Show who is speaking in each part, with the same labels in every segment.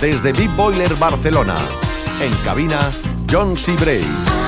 Speaker 1: desde Deep Boiler Barcelona. En cabina, John C.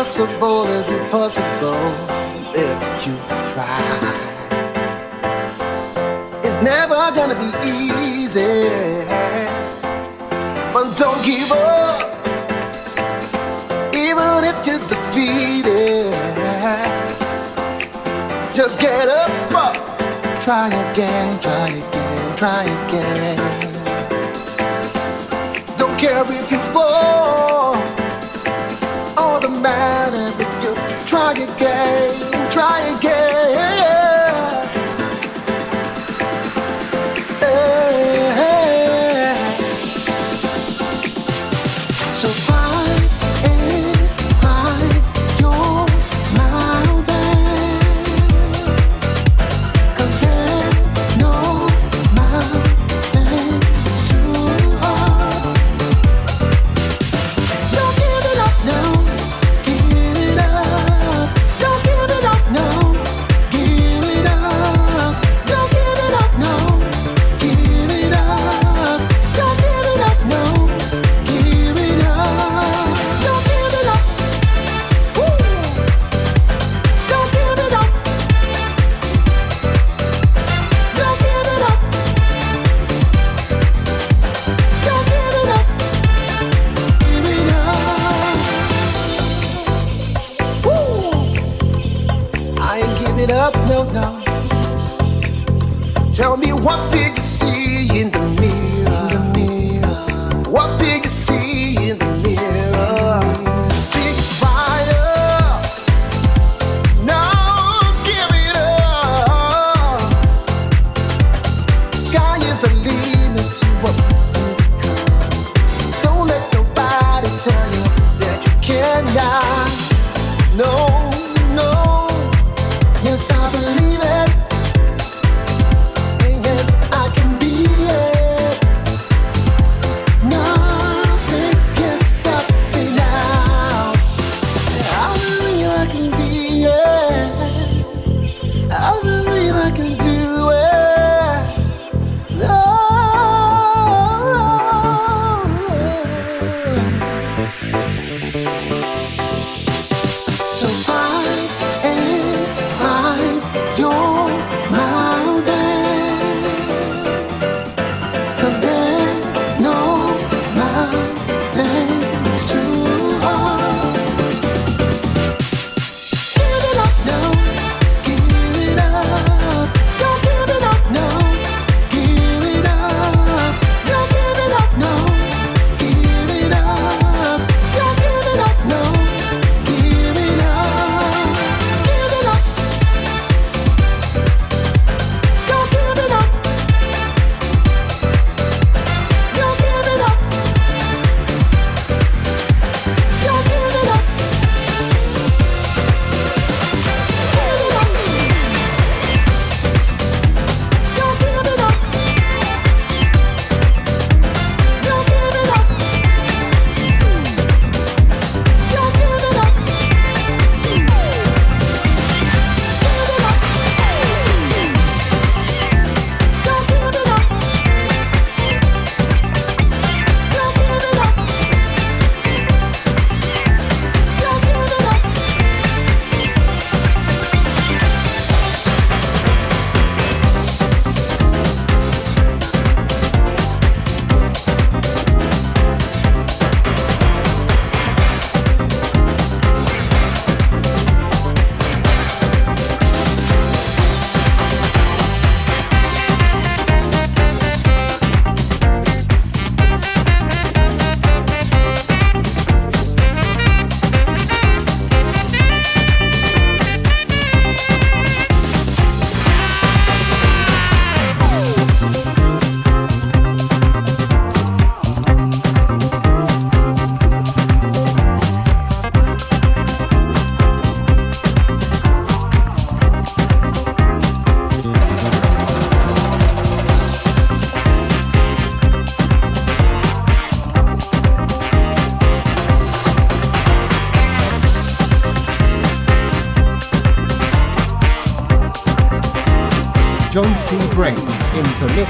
Speaker 2: impossible is impossible if you try. It's never gonna be easy, but don't give up, even if you're defeated. Just get up, up. try again, try again, try again. Don't care if you fall matters if you try again, try again.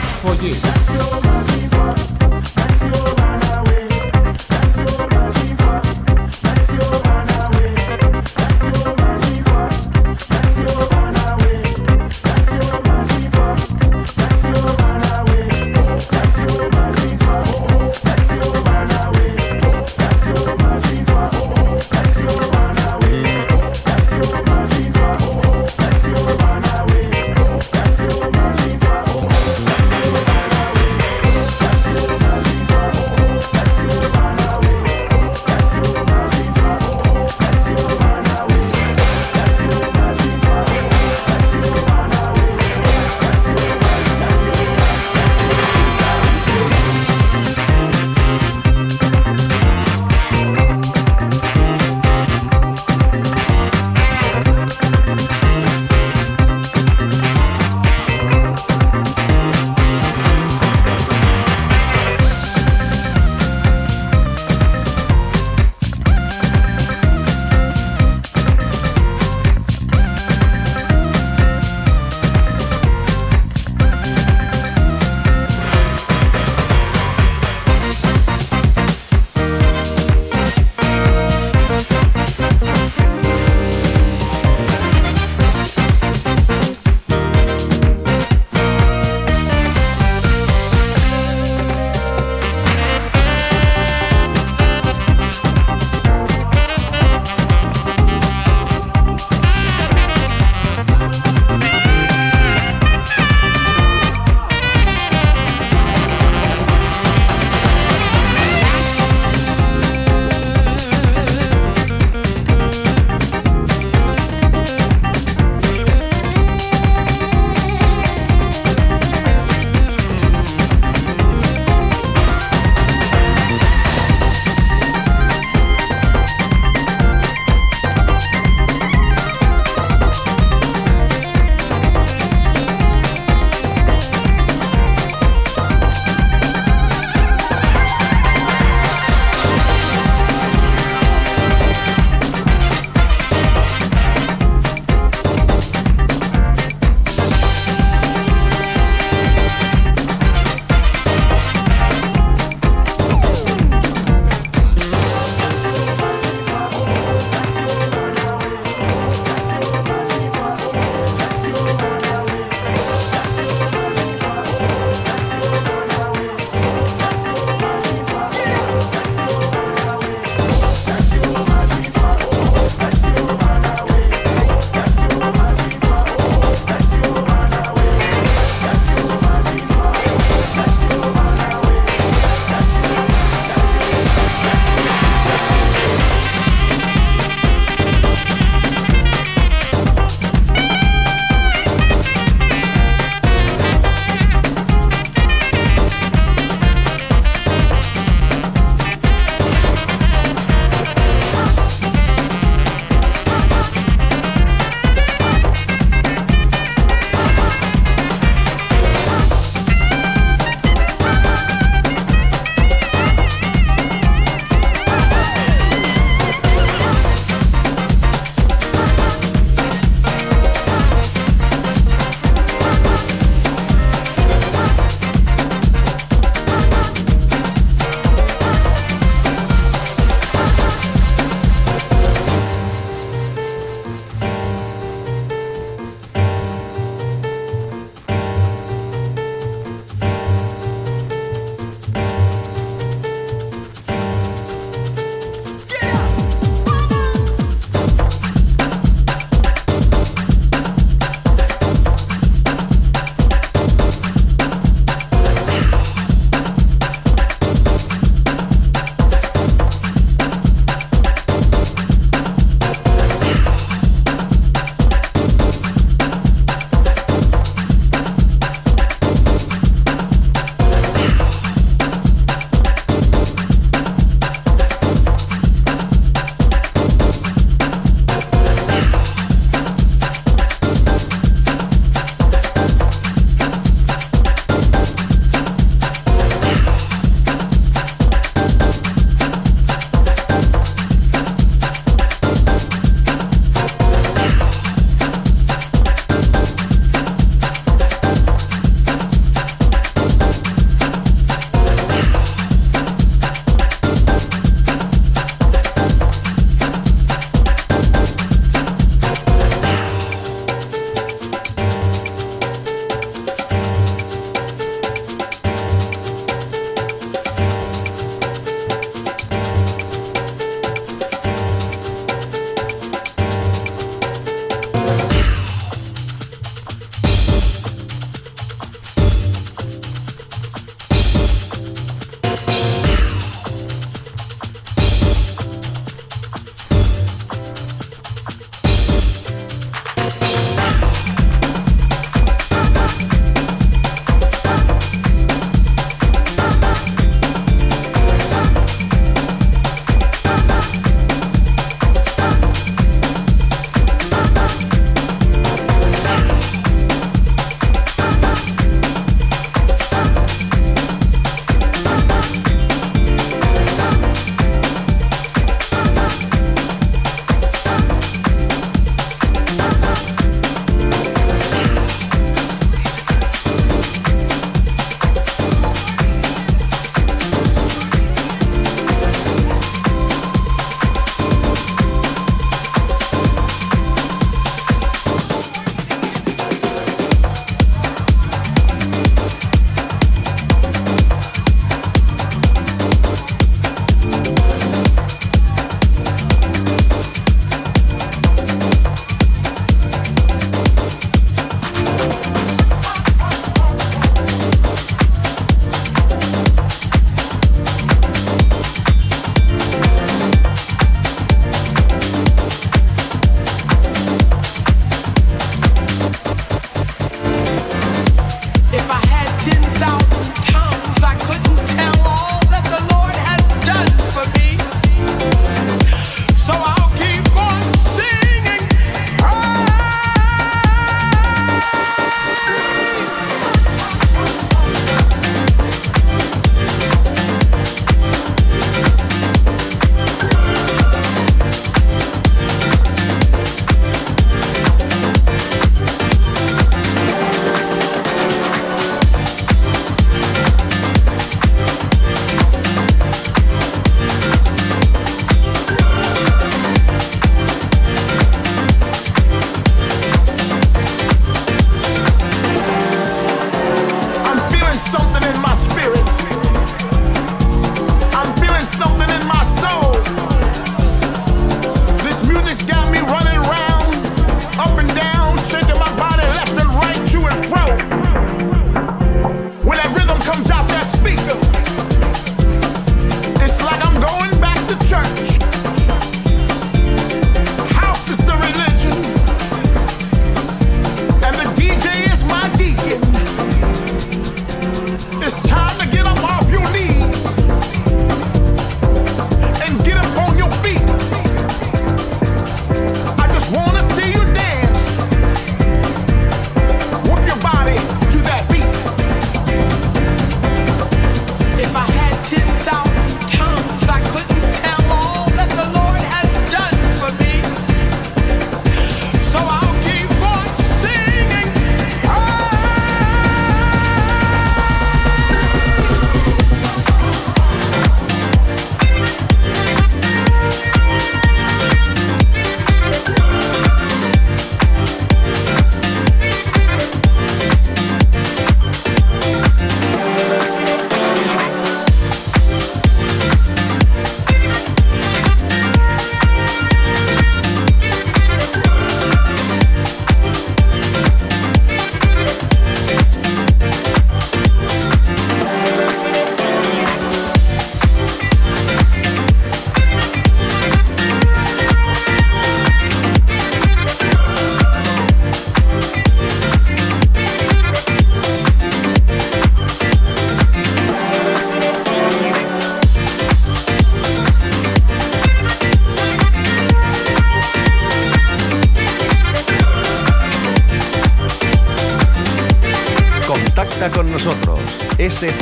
Speaker 2: for you.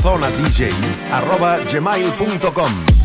Speaker 2: zonadj.gmail.com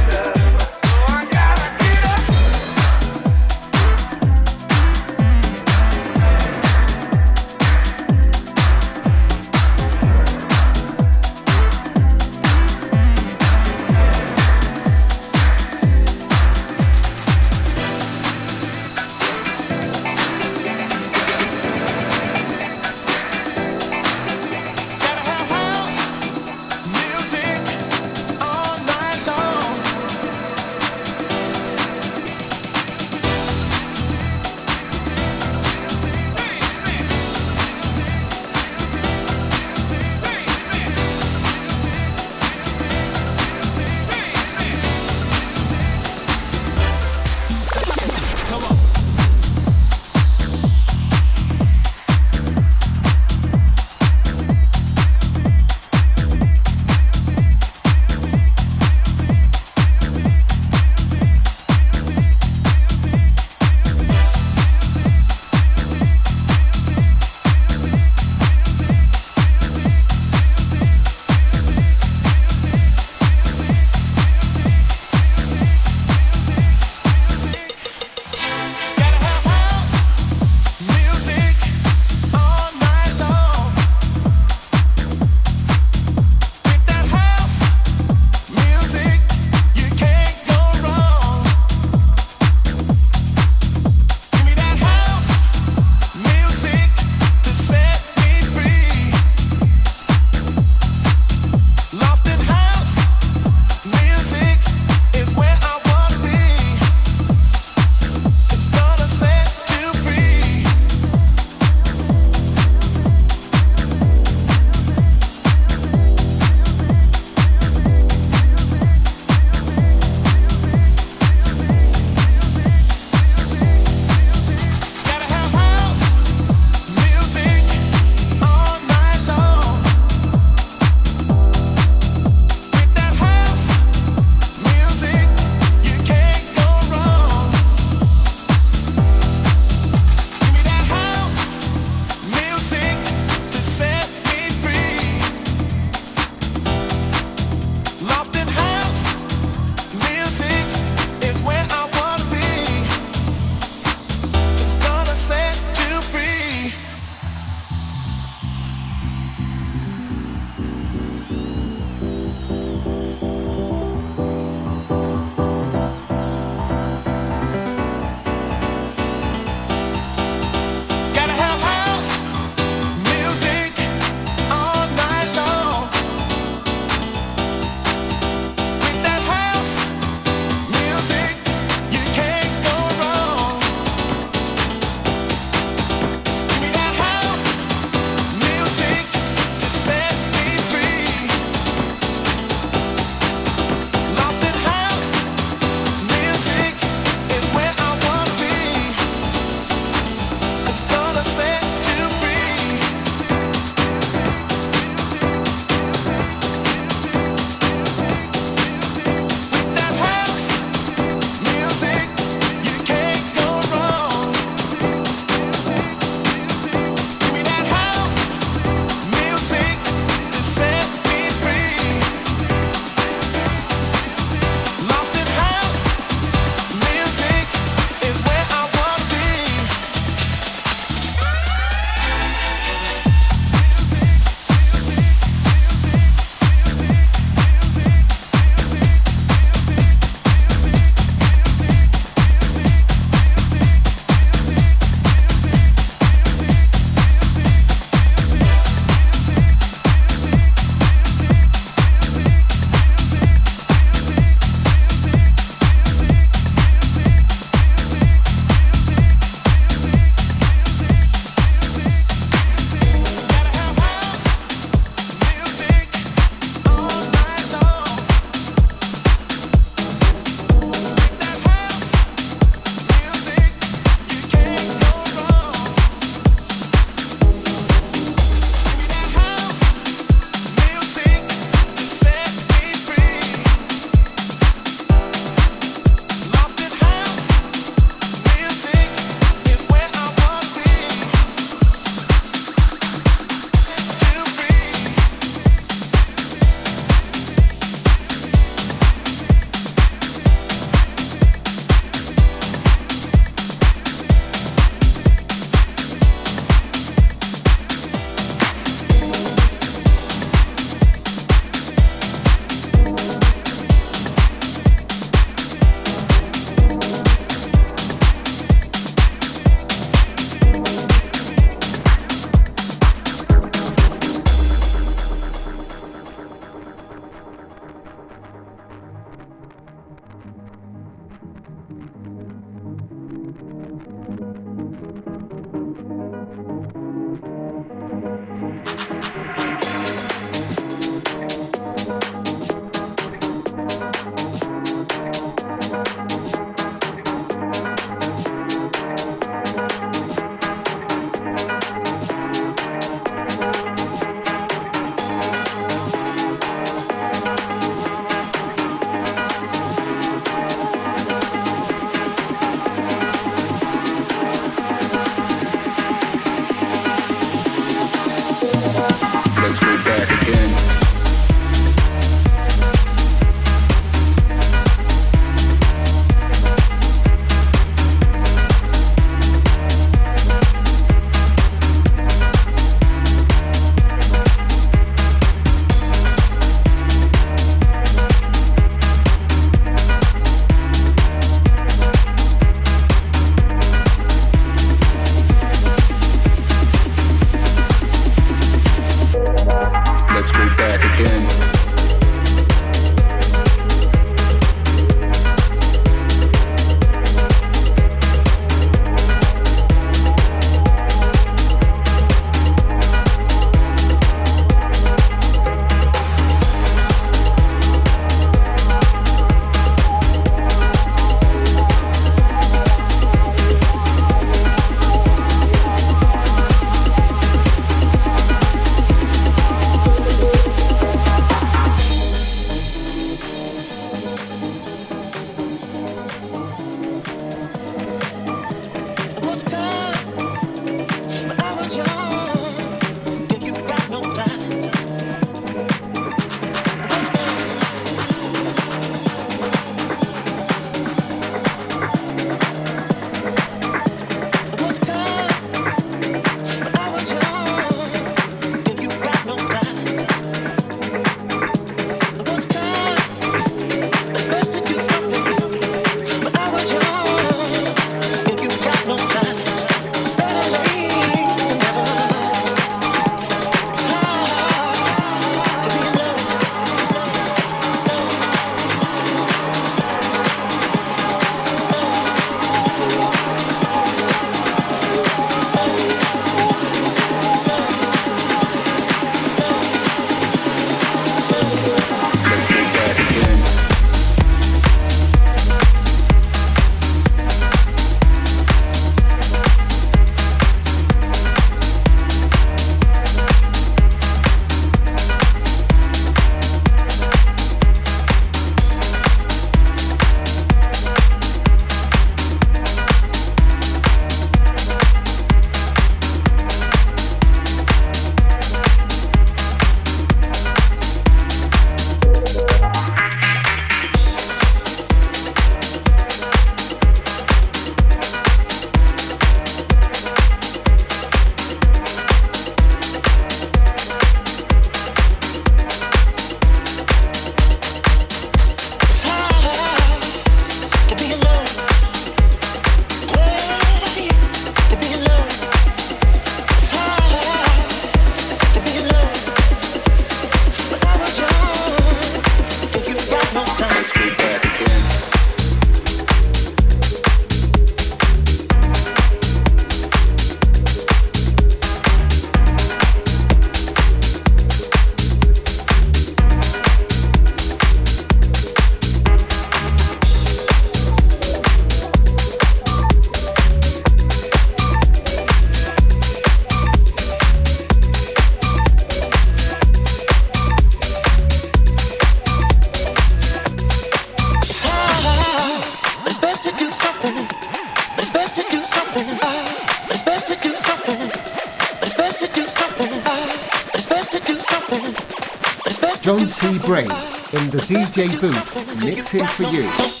Speaker 2: DJ booth, mix mixing for you.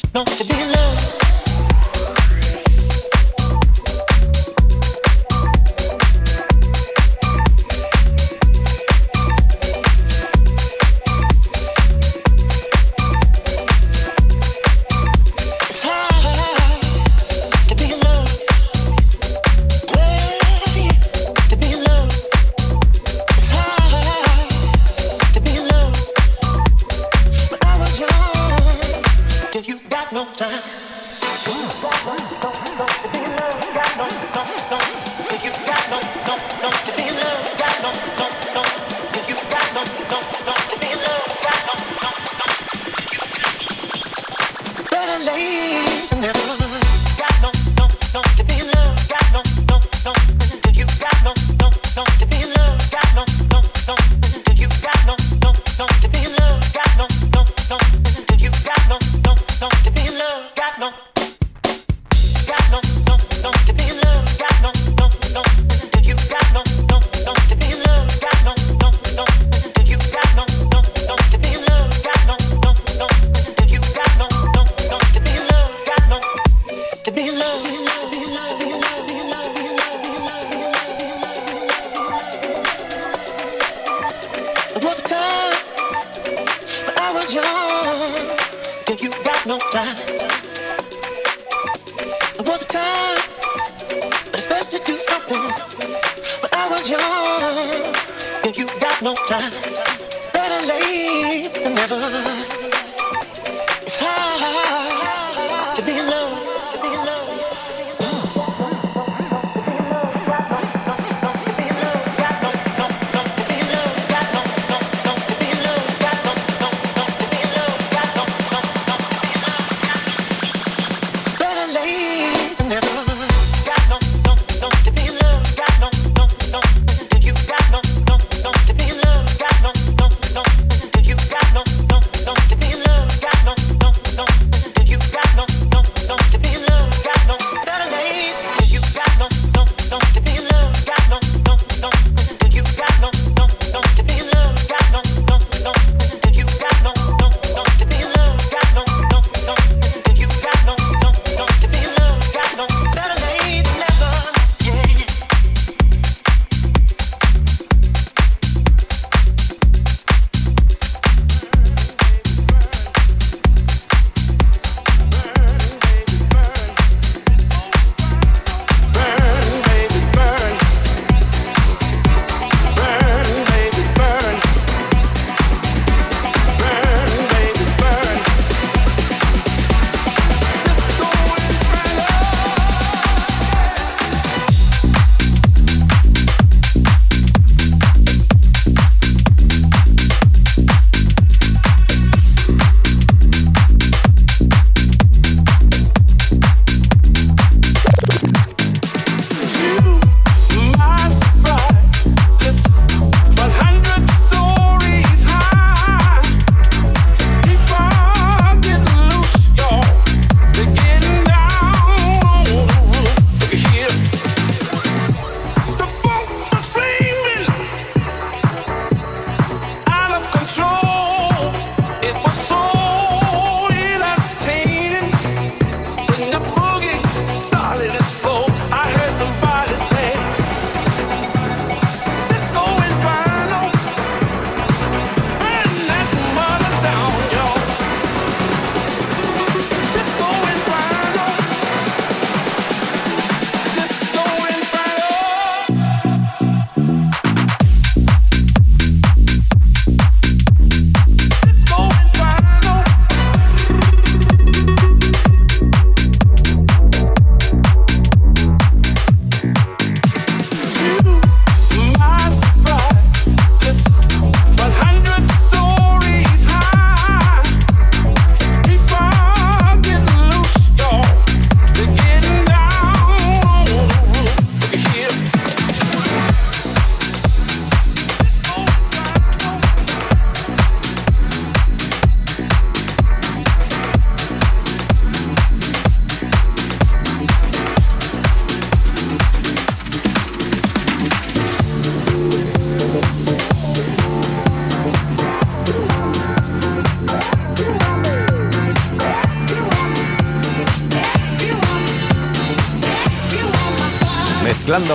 Speaker 2: It was a time, but it's best to do something.
Speaker 1: When I
Speaker 3: was young, and you got no time. Better late than
Speaker 4: never.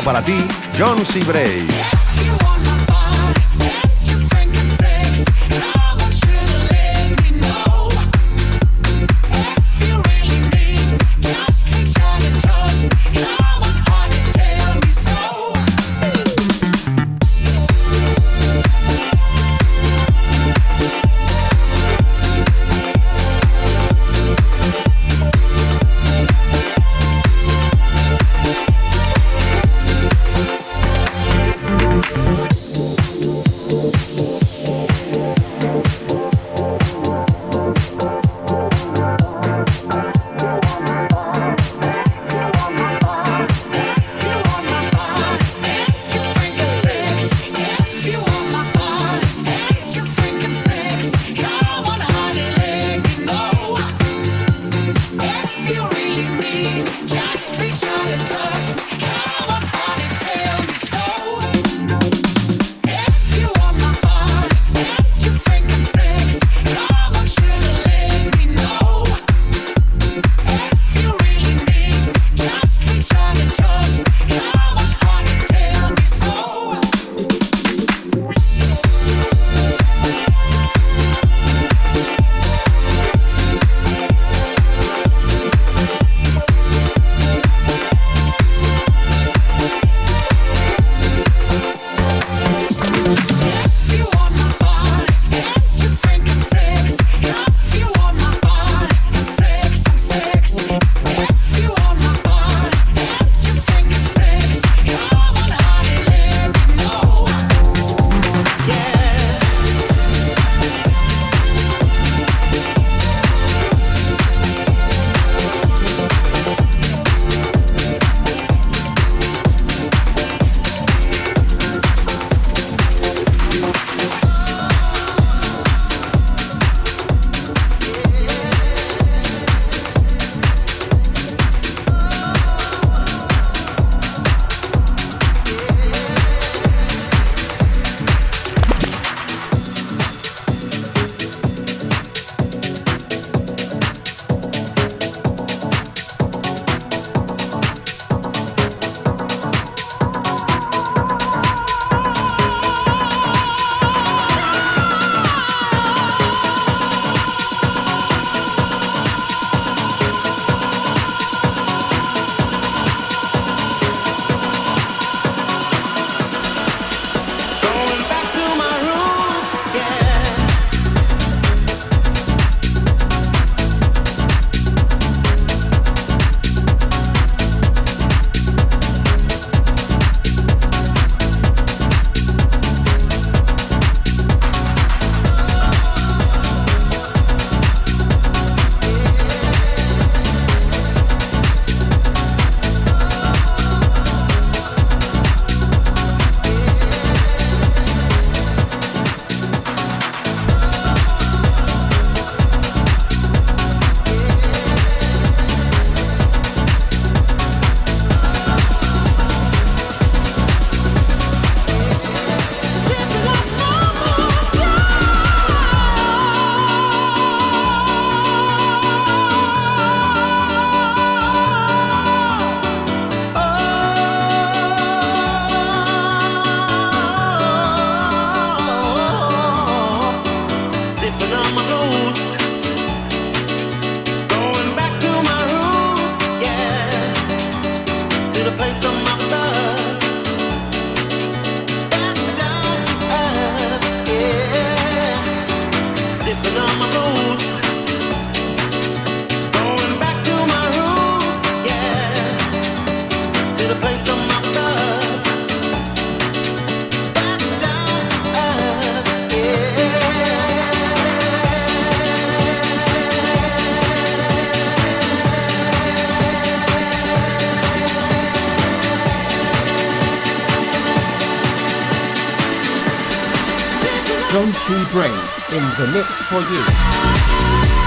Speaker 4: Para ti John C.
Speaker 5: In the mix for you.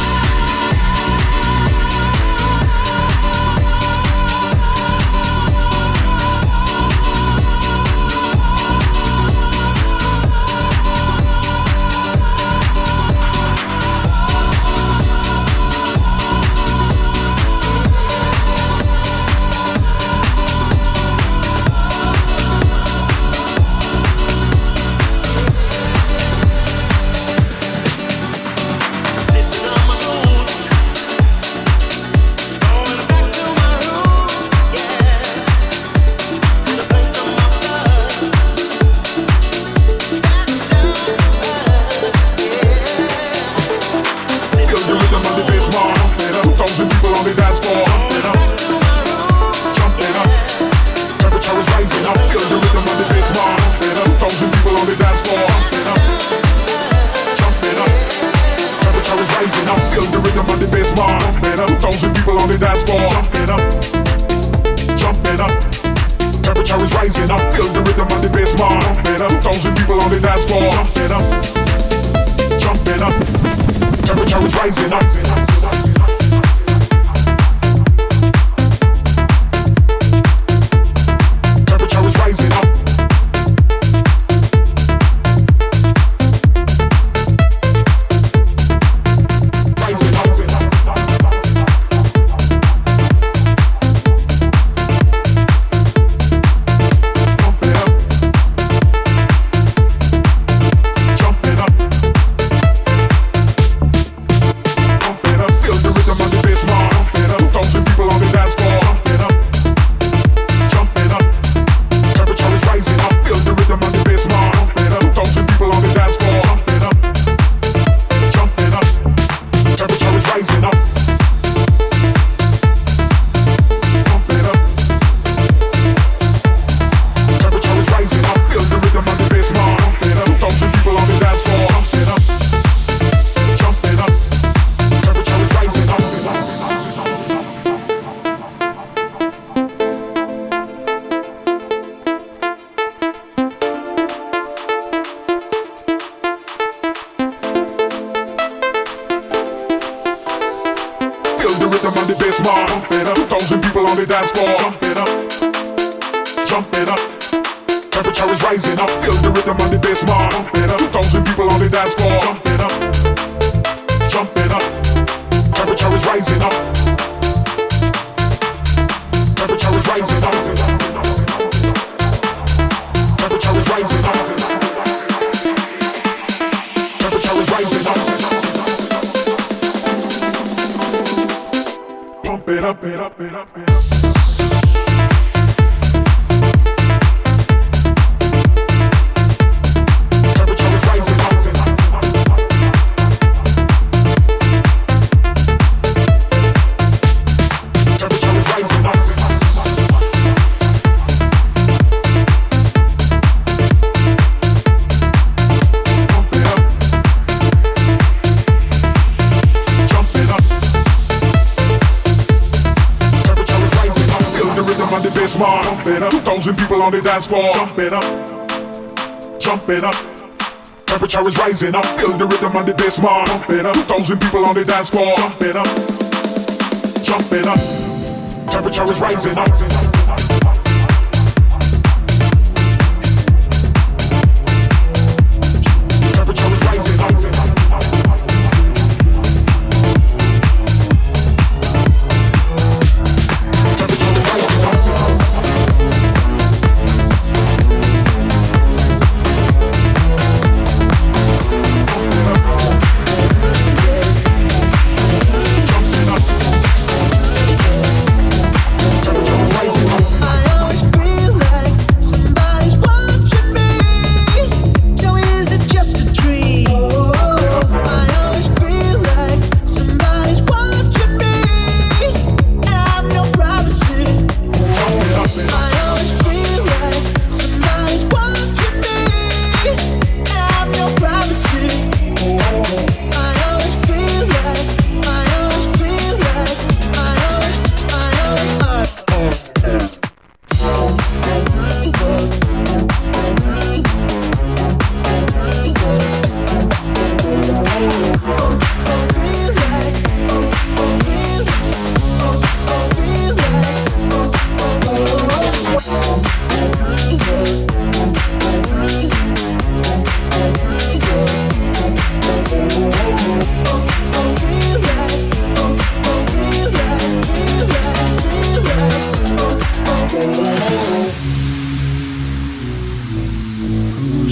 Speaker 6: On the dance floor. Jump it up, jump it up. Temperature is rising up, feel the rhythm on the bass mark. Jump it up, thousand people on the dance floor. Jump it up, jump it up. Temperature is rising up.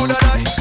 Speaker 7: A die.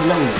Speaker 3: Barcelona,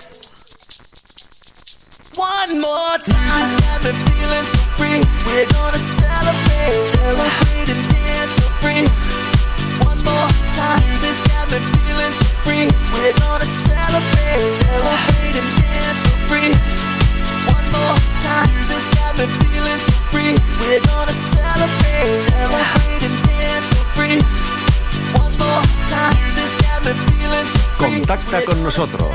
Speaker 8: one more time. Just got me feeling so free. We're gonna celebrate, celebrate and dance so free. One more time. This got me feeling so free. We're gonna celebrate, celebrate and dance so free. One more time. This got me feeling so free. We're gonna celebrate, celebrate and dance so free.
Speaker 9: Contacta con nosotros.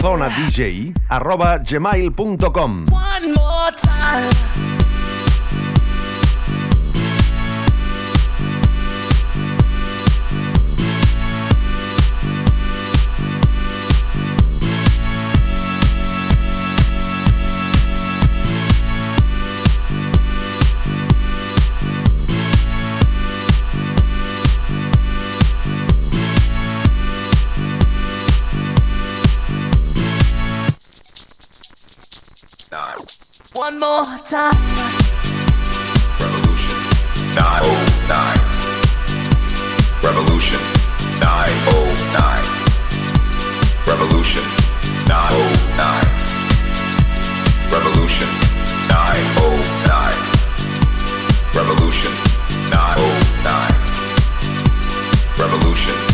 Speaker 9: Szonadj arroba gmail.com
Speaker 10: one more time.
Speaker 8: Revolution 909. Revolution 909. Revolution 909. Revolution 909. Revolution 909. Revolution